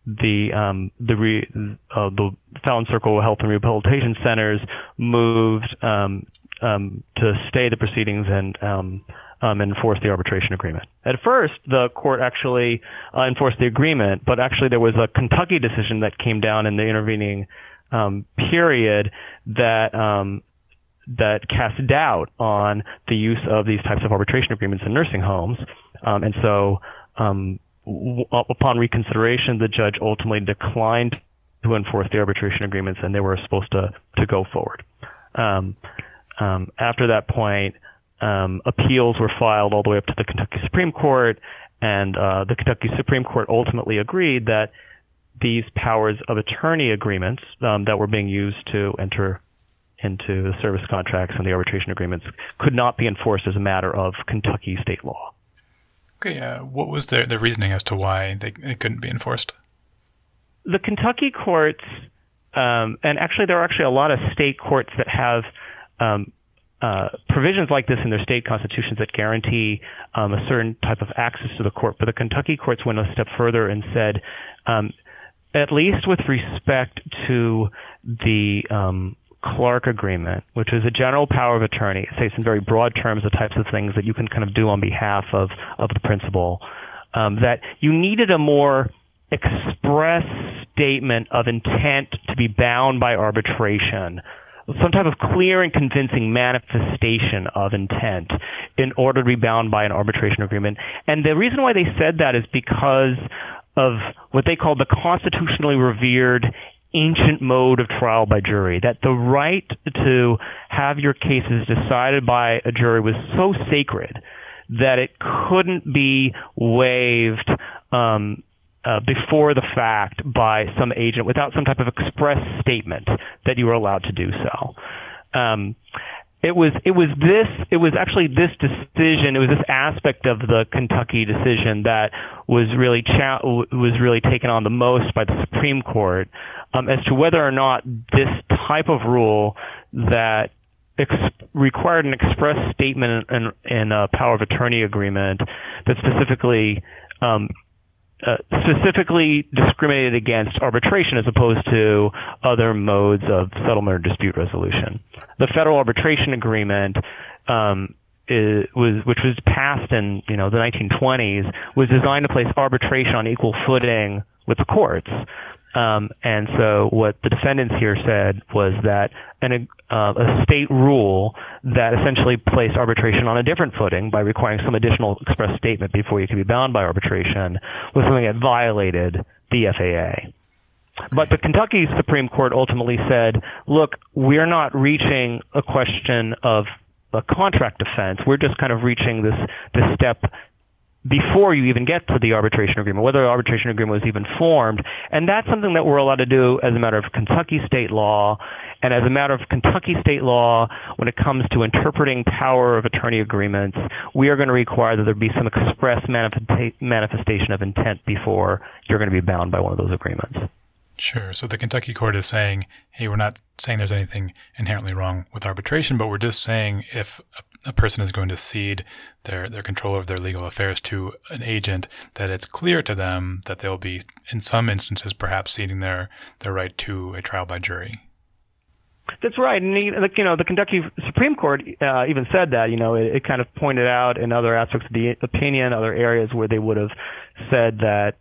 the um, the re, uh, the Fountain Circle Health and Rehabilitation Centers moved um, um, to stay the proceedings and um, um, enforce the arbitration agreement. At first, the court actually uh, enforced the agreement, but actually there was a Kentucky decision that came down in the intervening um, period that that cast doubt on the use of these types of arbitration agreements in nursing homes, and so um, upon reconsideration, the judge ultimately declined to enforce the arbitration agreements, and they were supposed to to go forward. Um, um, after that point, um, appeals were filed all the way up to the Kentucky Supreme Court, and uh, the Kentucky Supreme Court ultimately agreed that these powers of attorney agreements um, that were being used to enter into the service contracts and the arbitration agreements could not be enforced as a matter of Kentucky state law. Okay, uh, what was their, the reasoning as to why they, it couldn't be enforced? The Kentucky courts, um, and actually there are actually a lot of state courts that have um, uh, provisions like this in their state constitutions that guarantee um, a certain type of access to the court. But the Kentucky courts went a step further and said, um, at least with respect to the um, Clark Agreement, which is a general power of attorney. It states in very broad terms the types of things that you can kind of do on behalf of, of the principal. Um, that you needed a more express statement of intent to be bound by arbitration, some type of clear and convincing manifestation of intent in order to be bound by an arbitration agreement. And the reason why they said that is because of what they call the constitutionally revered ancient mode of trial by jury, that the right to have your cases decided by a jury was so sacred that it couldn't be waived um, uh, before the fact by some agent without some type of express statement that you were allowed to do so. Um, it was it was this it was actually this decision it was this aspect of the Kentucky decision that was really cha- was really taken on the most by the Supreme Court um, as to whether or not this type of rule that ex- required an express statement in, in, in, a power of attorney agreement that specifically um, uh, specifically discriminated against arbitration as opposed to other modes of settlement or dispute resolution. The Federal Arbitration Agreement um, is, was, which was passed in you know the 1920s, was designed to place arbitration on equal footing with the courts. Um, and so what the defendants here said was that an, uh, a state rule that essentially placed arbitration on a different footing by requiring some additional express statement before you could be bound by arbitration was something that violated the FAA. But the Kentucky Supreme Court ultimately said, look, we're not reaching a question of a contract defense. We're just kind of reaching this this step before you even get to the arbitration agreement, whether the arbitration agreement was even formed. And that's something that we're allowed to do as a matter of Kentucky state law. And as a matter of Kentucky state law, when it comes to interpreting power of attorney agreements, we are going to require that there be some express manifestation of intent before you're going to be bound by one of those agreements. Sure. So the Kentucky court is saying, hey, we're not saying there's anything inherently wrong with arbitration, but we're just saying if a person is going to cede their, their control of their legal affairs to an agent, that it's clear to them that they'll be, in some instances, perhaps ceding their, their right to a trial by jury. That's right, and you know the Kentucky Supreme Court uh, even said that. You know, it, it kind of pointed out in other aspects of the opinion, other areas where they would have said that,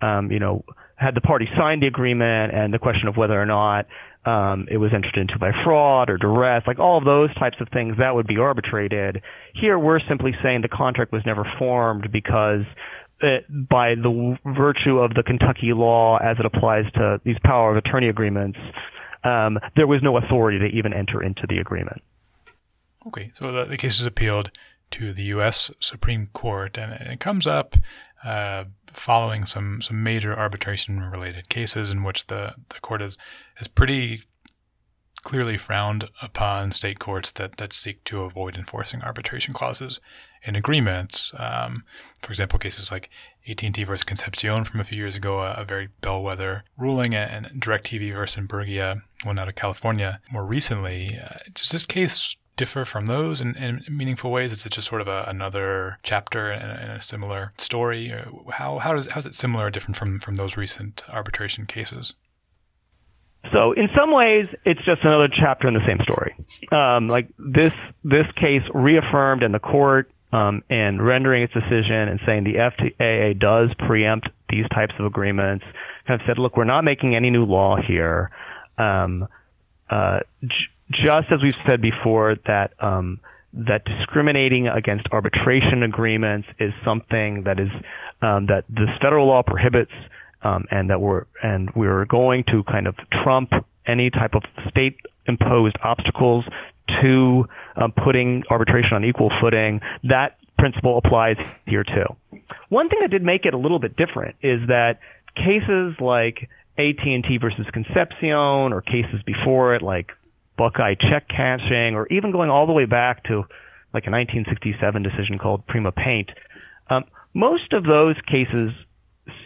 um, you know, had the party signed the agreement, and the question of whether or not um, it was entered into by fraud or duress, like all of those types of things, that would be arbitrated. Here, we're simply saying the contract was never formed because it, by the virtue of the Kentucky law as it applies to these power of attorney agreements, um, there was no authority to even enter into the agreement. Okay, so the, the case is appealed to the U.S. Supreme Court, and it comes up uh, following some, some major arbitration related cases in which the, the court has, has pretty clearly frowned upon state courts that, that seek to avoid enforcing arbitration clauses in agreements. Um, for example, cases like AT&T versus Concepcion from a few years ago, a, a very bellwether ruling, and DirecTV versus Imburgia, one out of California more recently. Uh, does this case differ from those in, in meaningful ways? Is it just sort of a, another chapter in, in, a similar story? How, how, does, how is it similar or different from, from those recent arbitration cases? So in some ways, it's just another chapter in the same story. Um, like this, this case reaffirmed in the court um, and rendering its decision and saying the FAA does preempt these types of agreements. Kind of said, look, we're not making any new law here. Um, uh, just as we've said before, that um, that discriminating against arbitration agreements is something that is um, that this federal law prohibits, um, and that we're and we're going to kind of trump any type of state imposed obstacles to um, putting arbitration on equal footing. That principle applies here too. One thing that did make it a little bit different is that cases like AT&T versus Concepcion or cases before it like Buckeye check cashing or even going all the way back to like a 1967 decision called Prima Paint, um, most of those cases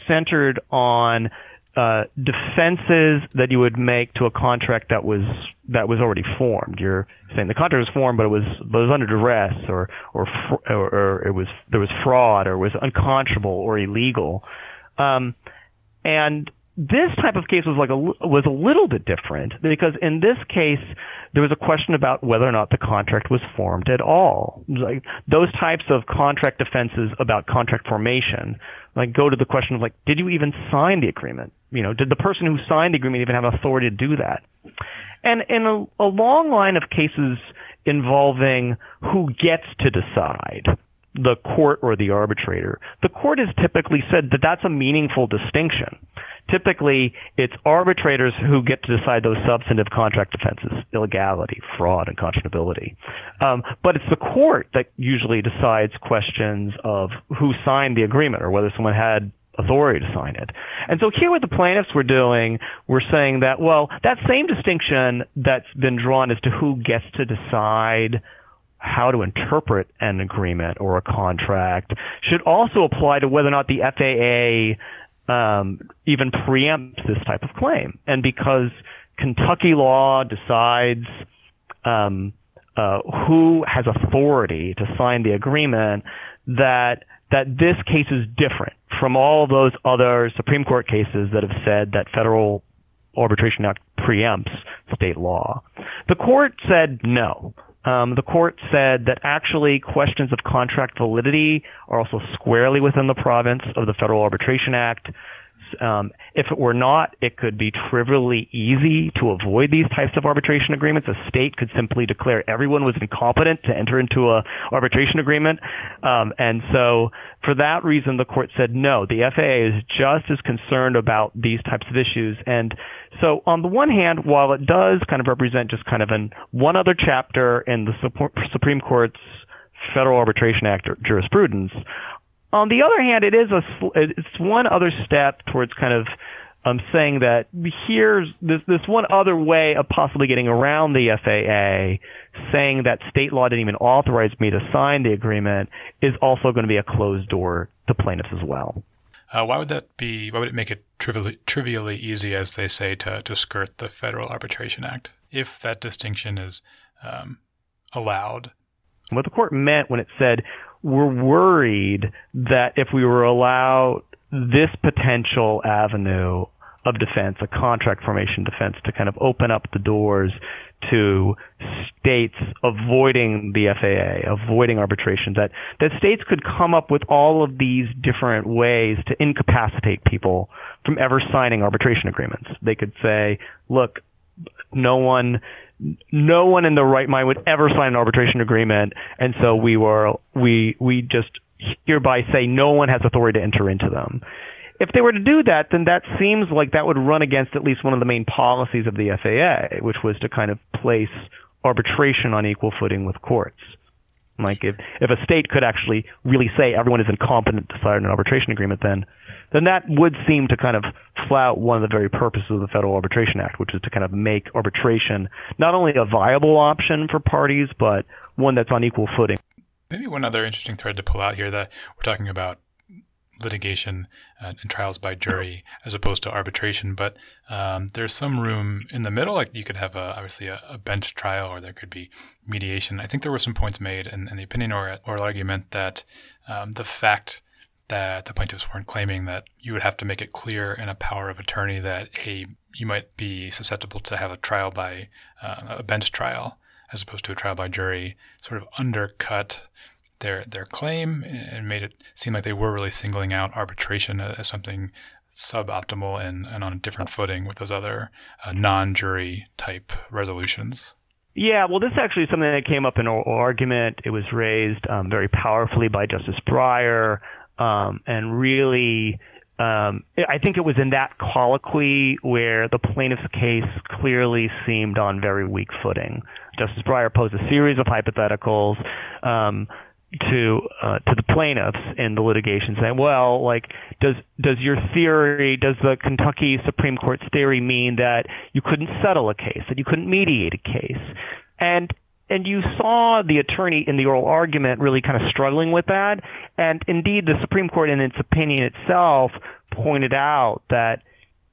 centered on uh, defenses that you would make to a contract that was that was already formed. You're saying the contract was formed, but it was but it was under duress, or or or, or it was there was fraud, or was unconscionable or illegal. Um, and this type of case was like a was a little bit different because in this case there was a question about whether or not the contract was formed at all. Like those types of contract defenses about contract formation, like go to the question of like, did you even sign the agreement? You know, did the person who signed the agreement even have authority to do that? And in a, a long line of cases involving who gets to decide the court or the arbitrator. The court has typically said that that's a meaningful distinction. Typically, it's arbitrators who get to decide those substantive contract defenses, illegality, fraud, and conscionability. Um, but it's the court that usually decides questions of who signed the agreement or whether someone had authority to sign it. And so here what the plaintiffs were doing, we're saying that, well, that same distinction that's been drawn as to who gets to decide how to interpret an agreement or a contract should also apply to whether or not the FAA um, even preempts this type of claim. And because Kentucky law decides um, uh, who has authority to sign the agreement, that that this case is different from all those other Supreme Court cases that have said that federal arbitration act preempts state law. The court said no. Um, the court said that actually questions of contract validity are also squarely within the province of the Federal Arbitration Act. Um, if it were not, it could be trivially easy to avoid these types of arbitration agreements. A state could simply declare everyone was incompetent to enter into a arbitration agreement, um, and so for that reason, the court said no. The FAA is just as concerned about these types of issues, and so on the one hand, while it does kind of represent just kind of an one other chapter in the Supreme Court's Federal Arbitration Act jurisprudence, on the other hand, it is a it's one other step towards kind of um, saying that here's this this one other way of possibly getting around the FAA, saying that state law didn't even authorize me to sign the agreement is also going to be a closed door to plaintiffs as well. Uh, why would that be? Why would it make it trivially, trivially easy, as they say, to to skirt the Federal Arbitration Act if that distinction is um, allowed? what the court meant when it said we're worried that if we were allowed this potential avenue of defense, a contract formation defense, to kind of open up the doors to states avoiding the FAA, avoiding arbitration, that, that states could come up with all of these different ways to incapacitate people from ever signing arbitration agreements. They could say, look, no one no one in the right mind would ever sign an arbitration agreement and so we were we we just hereby say no one has authority to enter into them if they were to do that, then that seems like that would run against at least one of the main policies of the FAA, which was to kind of place arbitration on equal footing with courts. Like if if a state could actually really say everyone is incompetent to sign an arbitration agreement, then then that would seem to kind of flout one of the very purposes of the Federal Arbitration Act, which is to kind of make arbitration not only a viable option for parties, but one that's on equal footing. Maybe one other interesting thread to pull out here that we're talking about litigation uh, and trials by jury as opposed to arbitration. But um, there's some room in the middle. Like you could have a, obviously a, a, bench trial, or there could be mediation. I think there were some points made in, in the opinion or oral argument that um, the fact that the plaintiffs weren't claiming that you would have to make it clear in a power of attorney that a you might be susceptible to have a trial by uh, a bench trial as opposed to a trial by jury sort of undercut their their claim and made it seem like they were really singling out arbitration as something suboptimal and, and on a different footing with those other uh, non-jury type resolutions. Yeah, well, this is actually something that came up in oral argument. It was raised um, very powerfully by Justice Breyer, um, and really, um, I think it was in that colloquy where the plaintiff's case clearly seemed on very weak footing. Justice Breyer posed a series of hypotheticals. Um, to uh, to the plaintiffs in the litigation, saying, "Well, like, does does your theory, does the Kentucky Supreme Court's theory mean that you couldn't settle a case, that you couldn't mediate a case?" And and you saw the attorney in the oral argument really kind of struggling with that. And indeed, the Supreme Court, in its opinion itself, pointed out that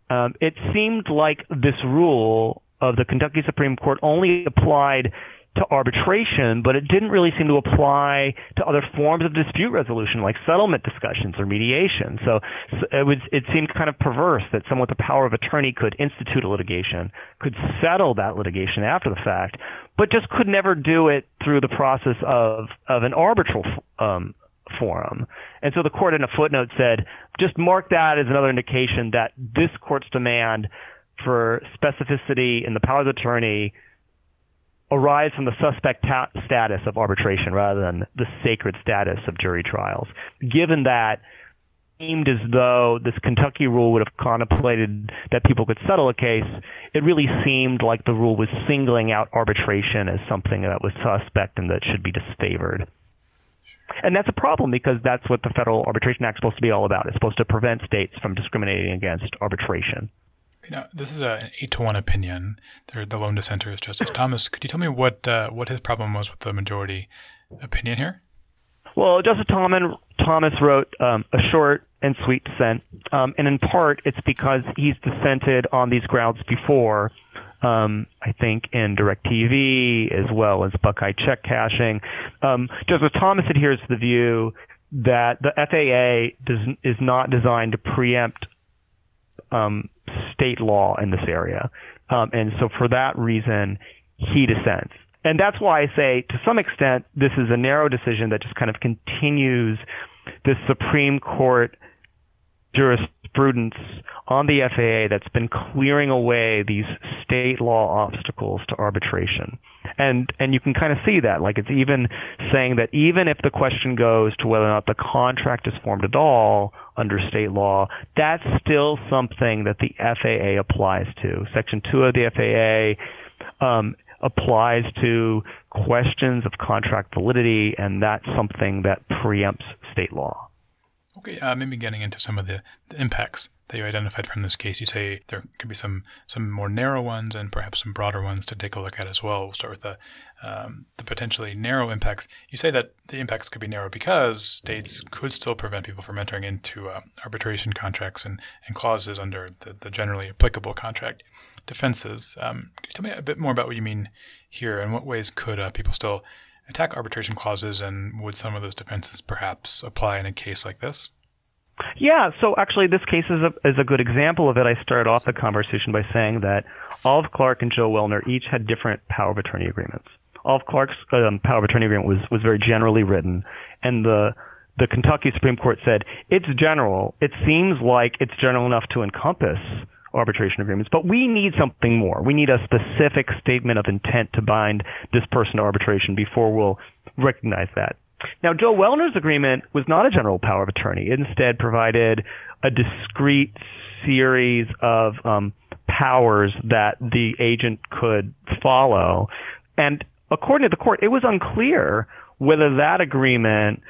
um, it seemed like this rule of the Kentucky Supreme Court only applied to arbitration, but it didn't really seem to apply to other forms of dispute resolution like settlement discussions or mediation. So, it would it seemed kind of perverse that someone with the power of attorney could institute a litigation, could settle that litigation after the fact, but just could never do it through the process of of an arbitral um, forum. And so the court in a footnote said, just mark that as another indication that this court's demand for specificity in the power of attorney arise from the suspect ta- status of arbitration rather than the sacred status of jury trials. Given that seemed as though this Kentucky rule would have contemplated that people could settle a case, it really seemed like the rule was singling out arbitration as something that was suspect and that should be disfavored. And that's a problem because that's what the Federal Arbitration Act is supposed to be all about. It's supposed to prevent states from discriminating against arbitration. Now, this is an eight to one opinion. the lone dissenter is Justice Thomas. Could you tell me what uh, what his problem was with the majority opinion here? Well, Justice Thomas, Thomas wrote um, a short and sweet dissent, um, and in part it's because he's dissented on these grounds before. Um, I think in DirecTV as well as Buckeye check cashing. Um, Justice Thomas adheres to the view that the FAA does, is not designed to preempt um, state law in this area. Um, and so for that reason, he dissents. And that's why I say, to some extent, this is a narrow decision that just kind of continues the Supreme Court jurisprudence on the FAA that's been clearing away these state law obstacles to arbitration. And and you can kind of see that like it's even saying that even if the question goes to whether or not the contract is formed at all under state law, that's still something that the FAA applies to. Section 2 of the FAA um, applies to questions of contract validity and that's something that preempts state law. Okay, uh, maybe getting into some of the, the, impacts that you identified from this case. You say there could be some some more narrow ones and perhaps some broader ones to take a look at as well. We'll start with the um, the potentially narrow impacts. You say that the impacts could be narrow because states could still prevent people from entering into uh, arbitration contracts and, and clauses under the, the generally applicable contract defenses. Um, can you tell me a bit more about what you mean here and what ways could uh, people still attack arbitration clauses, and would some of those defenses perhaps apply in a case like this? Yeah, so actually, this case is a, is a good example of it. I started off the conversation by saying that Olive Clark and Joe Wellner each had different power of attorney agreements. Olive Clark's um, power of attorney agreement was, was very generally written, and the the Kentucky Supreme Court said it's general. It seems like it's general enough to encompass arbitration agreements, but we need something more. We need a specific statement of intent to bind this person to arbitration before we'll recognize that. Now, Joe Wellner's agreement was not a general power of attorney. It instead provided a discrete series of um, powers that the agent could follow. And according to the court, it was unclear whether that agreement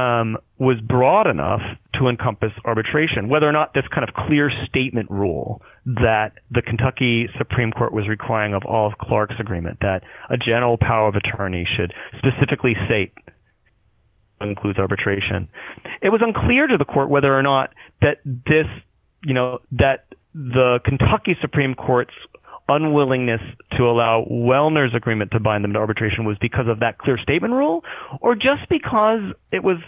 um, was broad enough to encompass arbitration, whether or not this kind of clear statement rule that the Kentucky Supreme Court was requiring of Olive Clark's agreement, that a general power of attorney should specifically state includes arbitration. It was unclear to the court whether or not that this, you know, that the Kentucky Supreme Court's unwillingness to allow Wellner's agreement to bind them to arbitration was because of that clear statement rule, or just because it was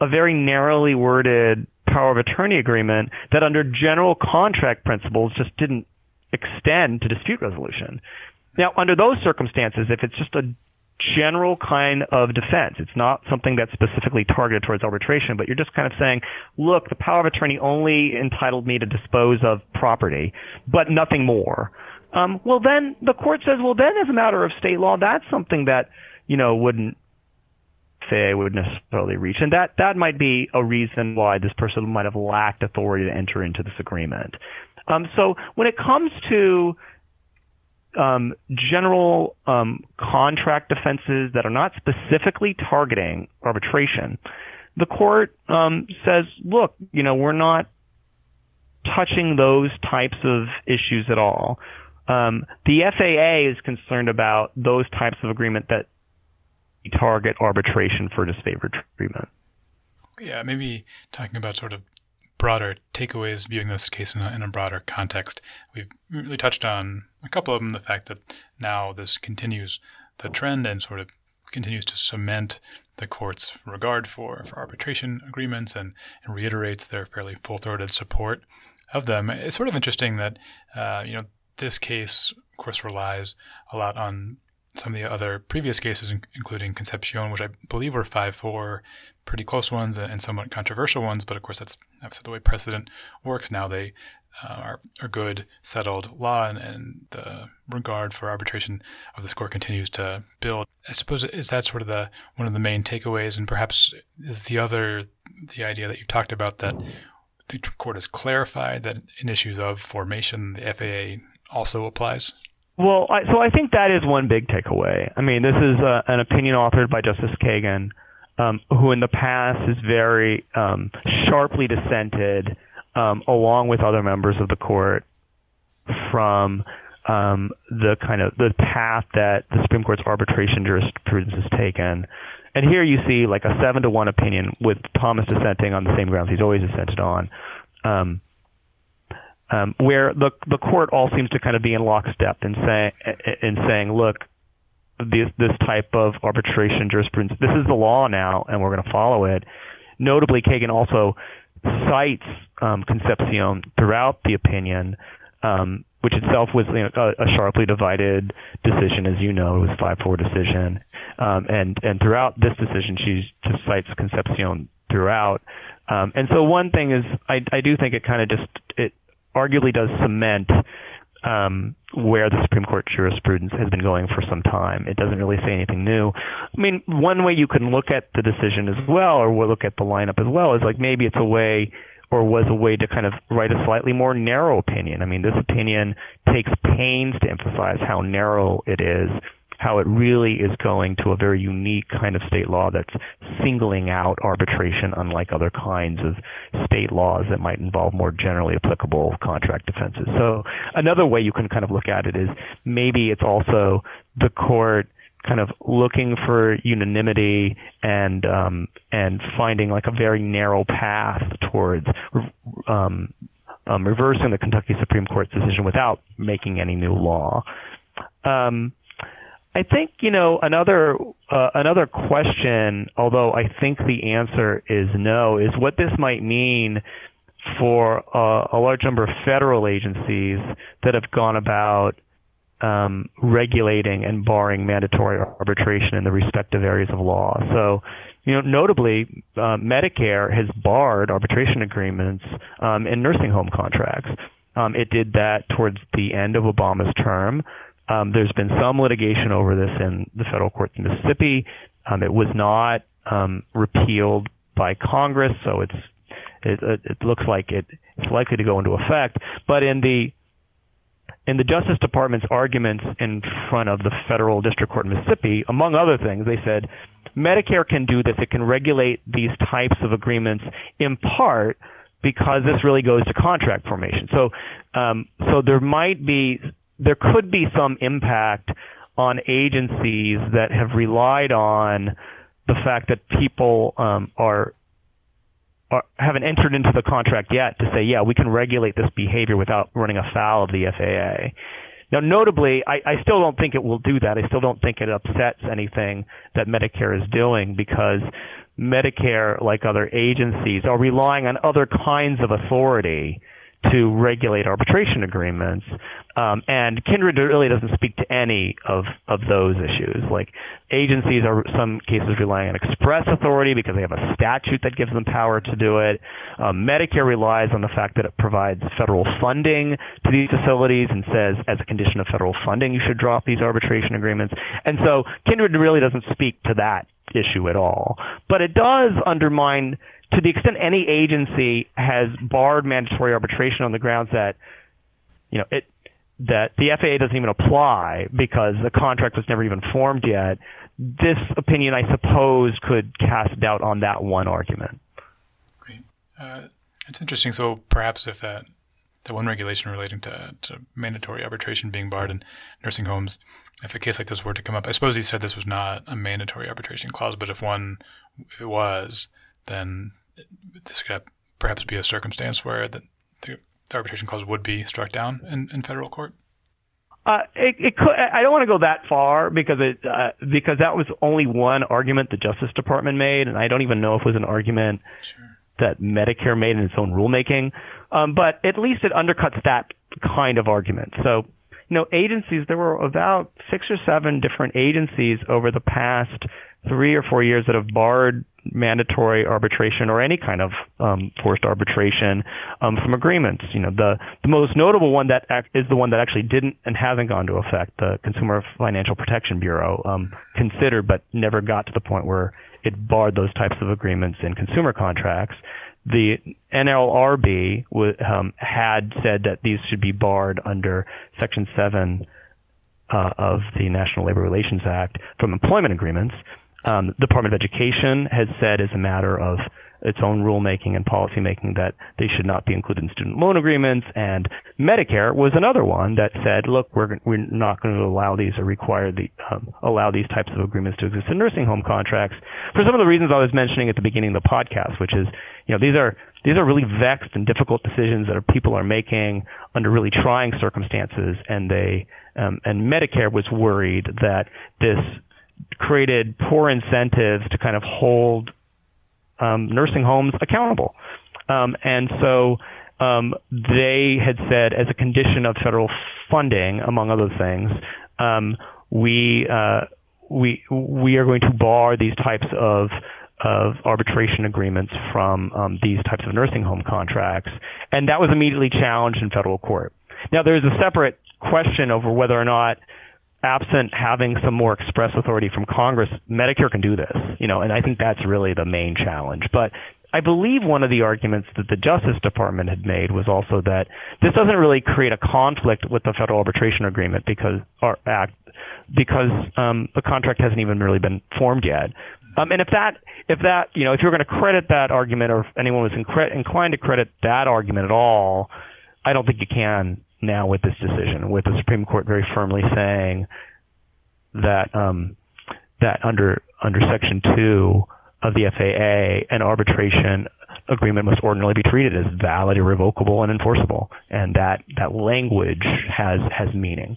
a very narrowly worded power of attorney agreement that under general contract principles just didn't extend to dispute resolution. Now, under those circumstances, if it's just a general kind of defense. It's not something that's specifically targeted towards arbitration, but you're just kind of saying, look, the power of attorney only entitled me to dispose of property, but nothing more. Um, well, then the court says, well, then as a matter of state law, that's something that you know wouldn't say would necessarily reach, and that that might be a reason why this person might have lacked authority to enter into this agreement. Um, so when it comes to um, general um, contract defenses that are not specifically targeting arbitration, the court um, says, look, you know, we're not touching those types of issues at all. Um, the FAA is concerned about those types of agreement that target arbitration for disfavored treatment. Yeah, maybe talking about sort of broader takeaways, viewing this case in a, in a, broader context. We've really touched on a couple of them. The fact that now this continues the trend and sort of continues to cement the court's regard for, for arbitration agreements and, and reiterates their fairly full throated support of them. It's sort of interesting that, uh, you know, this case, of course, relies a lot on some of the other previous cases, including Concepcion, which I believe were 5 4, pretty close ones and somewhat controversial ones. But of course, that's, that's the way precedent works now. They uh, are, are good, settled law, and, and, the regard for arbitration of this court continues to build. I suppose is that sort of the one of the main takeaways, and perhaps is the other the idea that you've talked about that the court has clarified that in issues of formation, the FAA also applies? Well, I, so I think that is one big takeaway. I mean, this is uh, an opinion authored by Justice Kagan, um, who in the past has very um, sharply dissented, um, along with other members of the court, from um, the kind of the path that the Supreme Court's arbitration jurisprudence has taken. And here you see like a seven to one opinion with Thomas dissenting on the same grounds he's always dissented on. Um, um, where the the court all seems to kind of be in lockstep in saying in saying, look, this this type of arbitration jurisprudence, this is the law now, and we're going to follow it. Notably, Kagan also cites um, Concepcion throughout the opinion, um, which itself was you know, a, a, sharply divided decision, as you know, it was five four decision, um, and and throughout this decision, she just cites Concepcion throughout. Um, and so one thing is, I, I do think it kind of just it arguably does cement um, where the Supreme Court jurisprudence has been going for some time. It doesn't really say anything new. I mean, one way you can look at the decision as well, or look at the lineup as well, is like maybe it's a way or was a way to kind of write a slightly more narrow opinion. I mean, this opinion takes pains to emphasize how narrow it is how it really is going to a very unique kind of state law that's singling out arbitration unlike other kinds of state laws that might involve more generally applicable contract defenses. So another way you can kind of look at it is maybe it's also the court kind of looking for unanimity and um, and finding like a very narrow path towards um, um, reversing the Kentucky Supreme Court's decision without making any new law. Um, I think you know another uh, another question, although I think the answer is no, is what this might mean for uh, a large number of federal agencies that have gone about um, regulating and barring mandatory arbitration in the respective areas of law. So, you know, notably, uh, Medicare has barred arbitration agreements um, in nursing home contracts. Um, it did that towards the end of Obama's term. Um, there's been some litigation over this in the federal courts in Mississippi. Um, it was not um, repealed by Congress, so it's it, it looks like it, it's likely to go into effect. But in the in the Justice Department's arguments in front of the federal district court in Mississippi, among other things, they said Medicare can do this. It can regulate these types of agreements in part because this really goes to contract formation. So, um, so there might be there could be some impact on agencies that have relied on the fact that people um, are, are haven't entered into the contract yet to say, yeah, we can regulate this behavior without running afoul of the FAA. Now, notably, I, I still don't think it will do that. I still don't think it upsets anything that Medicare is doing because Medicare, like other agencies, are relying on other kinds of authority to regulate arbitration agreements. Um, and Kindred really doesn't speak to any of, of those issues. Like agencies are some cases relying on express authority because they have a statute that gives them power to do it. Um, Medicare relies on the fact that it provides federal funding to these facilities and says as a condition of federal funding you should drop these arbitration agreements. And so Kindred really doesn't speak to that issue at all. But it does undermine to the extent any agency has barred mandatory arbitration on the grounds that you know it that the FAA doesn't even apply because the contract was never even formed yet, this opinion, I suppose, could cast doubt on that one argument. Great. Uh, it's interesting. So perhaps if that that one regulation relating to, to mandatory arbitration being barred in nursing homes, if a case like this were to come up, I suppose you said this was not a mandatory arbitration clause, but if one if it was, then this could perhaps be a circumstance where the, the arbitration clause would be struck down in, in federal court? Uh, it, it could, I don't want to go that far because it uh, because that was only one argument the Justice Department made, and I don't even know if it was an argument sure. that Medicare made in its own rulemaking. Um, but at least it undercuts that kind of argument. So, you know, agencies there were about six or seven different agencies over the past three or four years that have barred mandatory arbitration or any kind of um, forced arbitration um, from agreements. You know, the the most notable one that is the one that actually didn't and hasn't gone to effect. The Consumer Financial Protection Bureau um, considered but never got to the point where it barred those types of agreements in consumer contracts. The NLRB w- um, had said that these should be barred under Section 7 uh, of the National Labor Relations Act from employment agreements. Um, the Department of Education has said as a matter of its own rulemaking and policymaking that they should not be included in student loan agreements. And Medicare was another one that said, look, we're, we're not going to allow these or require the, um, allow these types of agreements to exist in nursing home contracts for some of the reasons I was mentioning at the beginning of the podcast, which is, you know, these are, these are really vexed and difficult decisions that people are making under really trying circumstances. And they, um, and Medicare was worried that this created poor incentives to kind of hold um, nursing homes accountable. Um, and so um, they had said, as a condition of federal funding, among other things, um, we uh, we we are going to bar these types of of arbitration agreements from um, these types of nursing home contracts, and that was immediately challenged in federal court. Now, there is a separate question over whether or not absent having some more express authority from Congress, Medicare can do this, you know, and I think that's really the main challenge. But I believe one of the arguments that the Justice Department had made was also that this doesn't really create a conflict with the Federal Arbitration Agreement because our act because um, the contract hasn't even really been formed yet. Um, and if that if that you know if you're going to credit that argument or if anyone was incre- inclined to credit that argument at all, I don't think you can now with this decision, with the Supreme Court very firmly saying that um, that under under Section Two of the FAA, an arbitration agreement must ordinarily be treated as valid, irrevocable, and enforceable, and that that language has has meaning.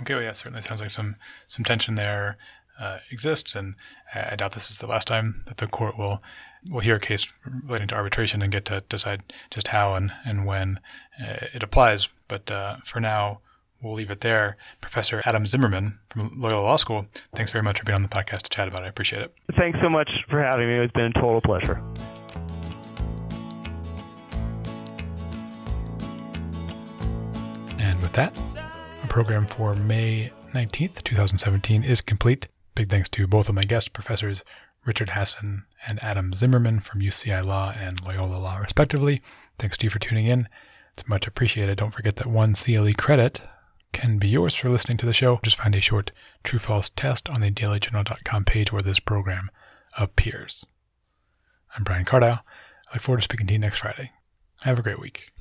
Okay, well, yeah, certainly sounds like some some tension there uh, exists, and I doubt this is the last time that the court will will hear a case relating to arbitration and get to decide just how and and when uh, it applies. But uh, for now, we'll leave it there. Professor Adam Zimmerman from Loyola Law School, thanks very much for being on the podcast to chat about it. I appreciate it. Thanks so much for having me. It's been a total pleasure. And with that, our program for May 19th, 2017 is complete. Big thanks to both of my guest professors, Richard Hasen, and Adam Zimmerman from UCI Law and Loyola Law, respectively. Thanks to you for tuning in. It's much appreciated. Don't forget that one CLE credit can be yours for listening to the show. Just find a short true false test on the dailyjournal.com page where this program appears. I'm Brian Cardile. I look forward to speaking to you next Friday. Have a great week.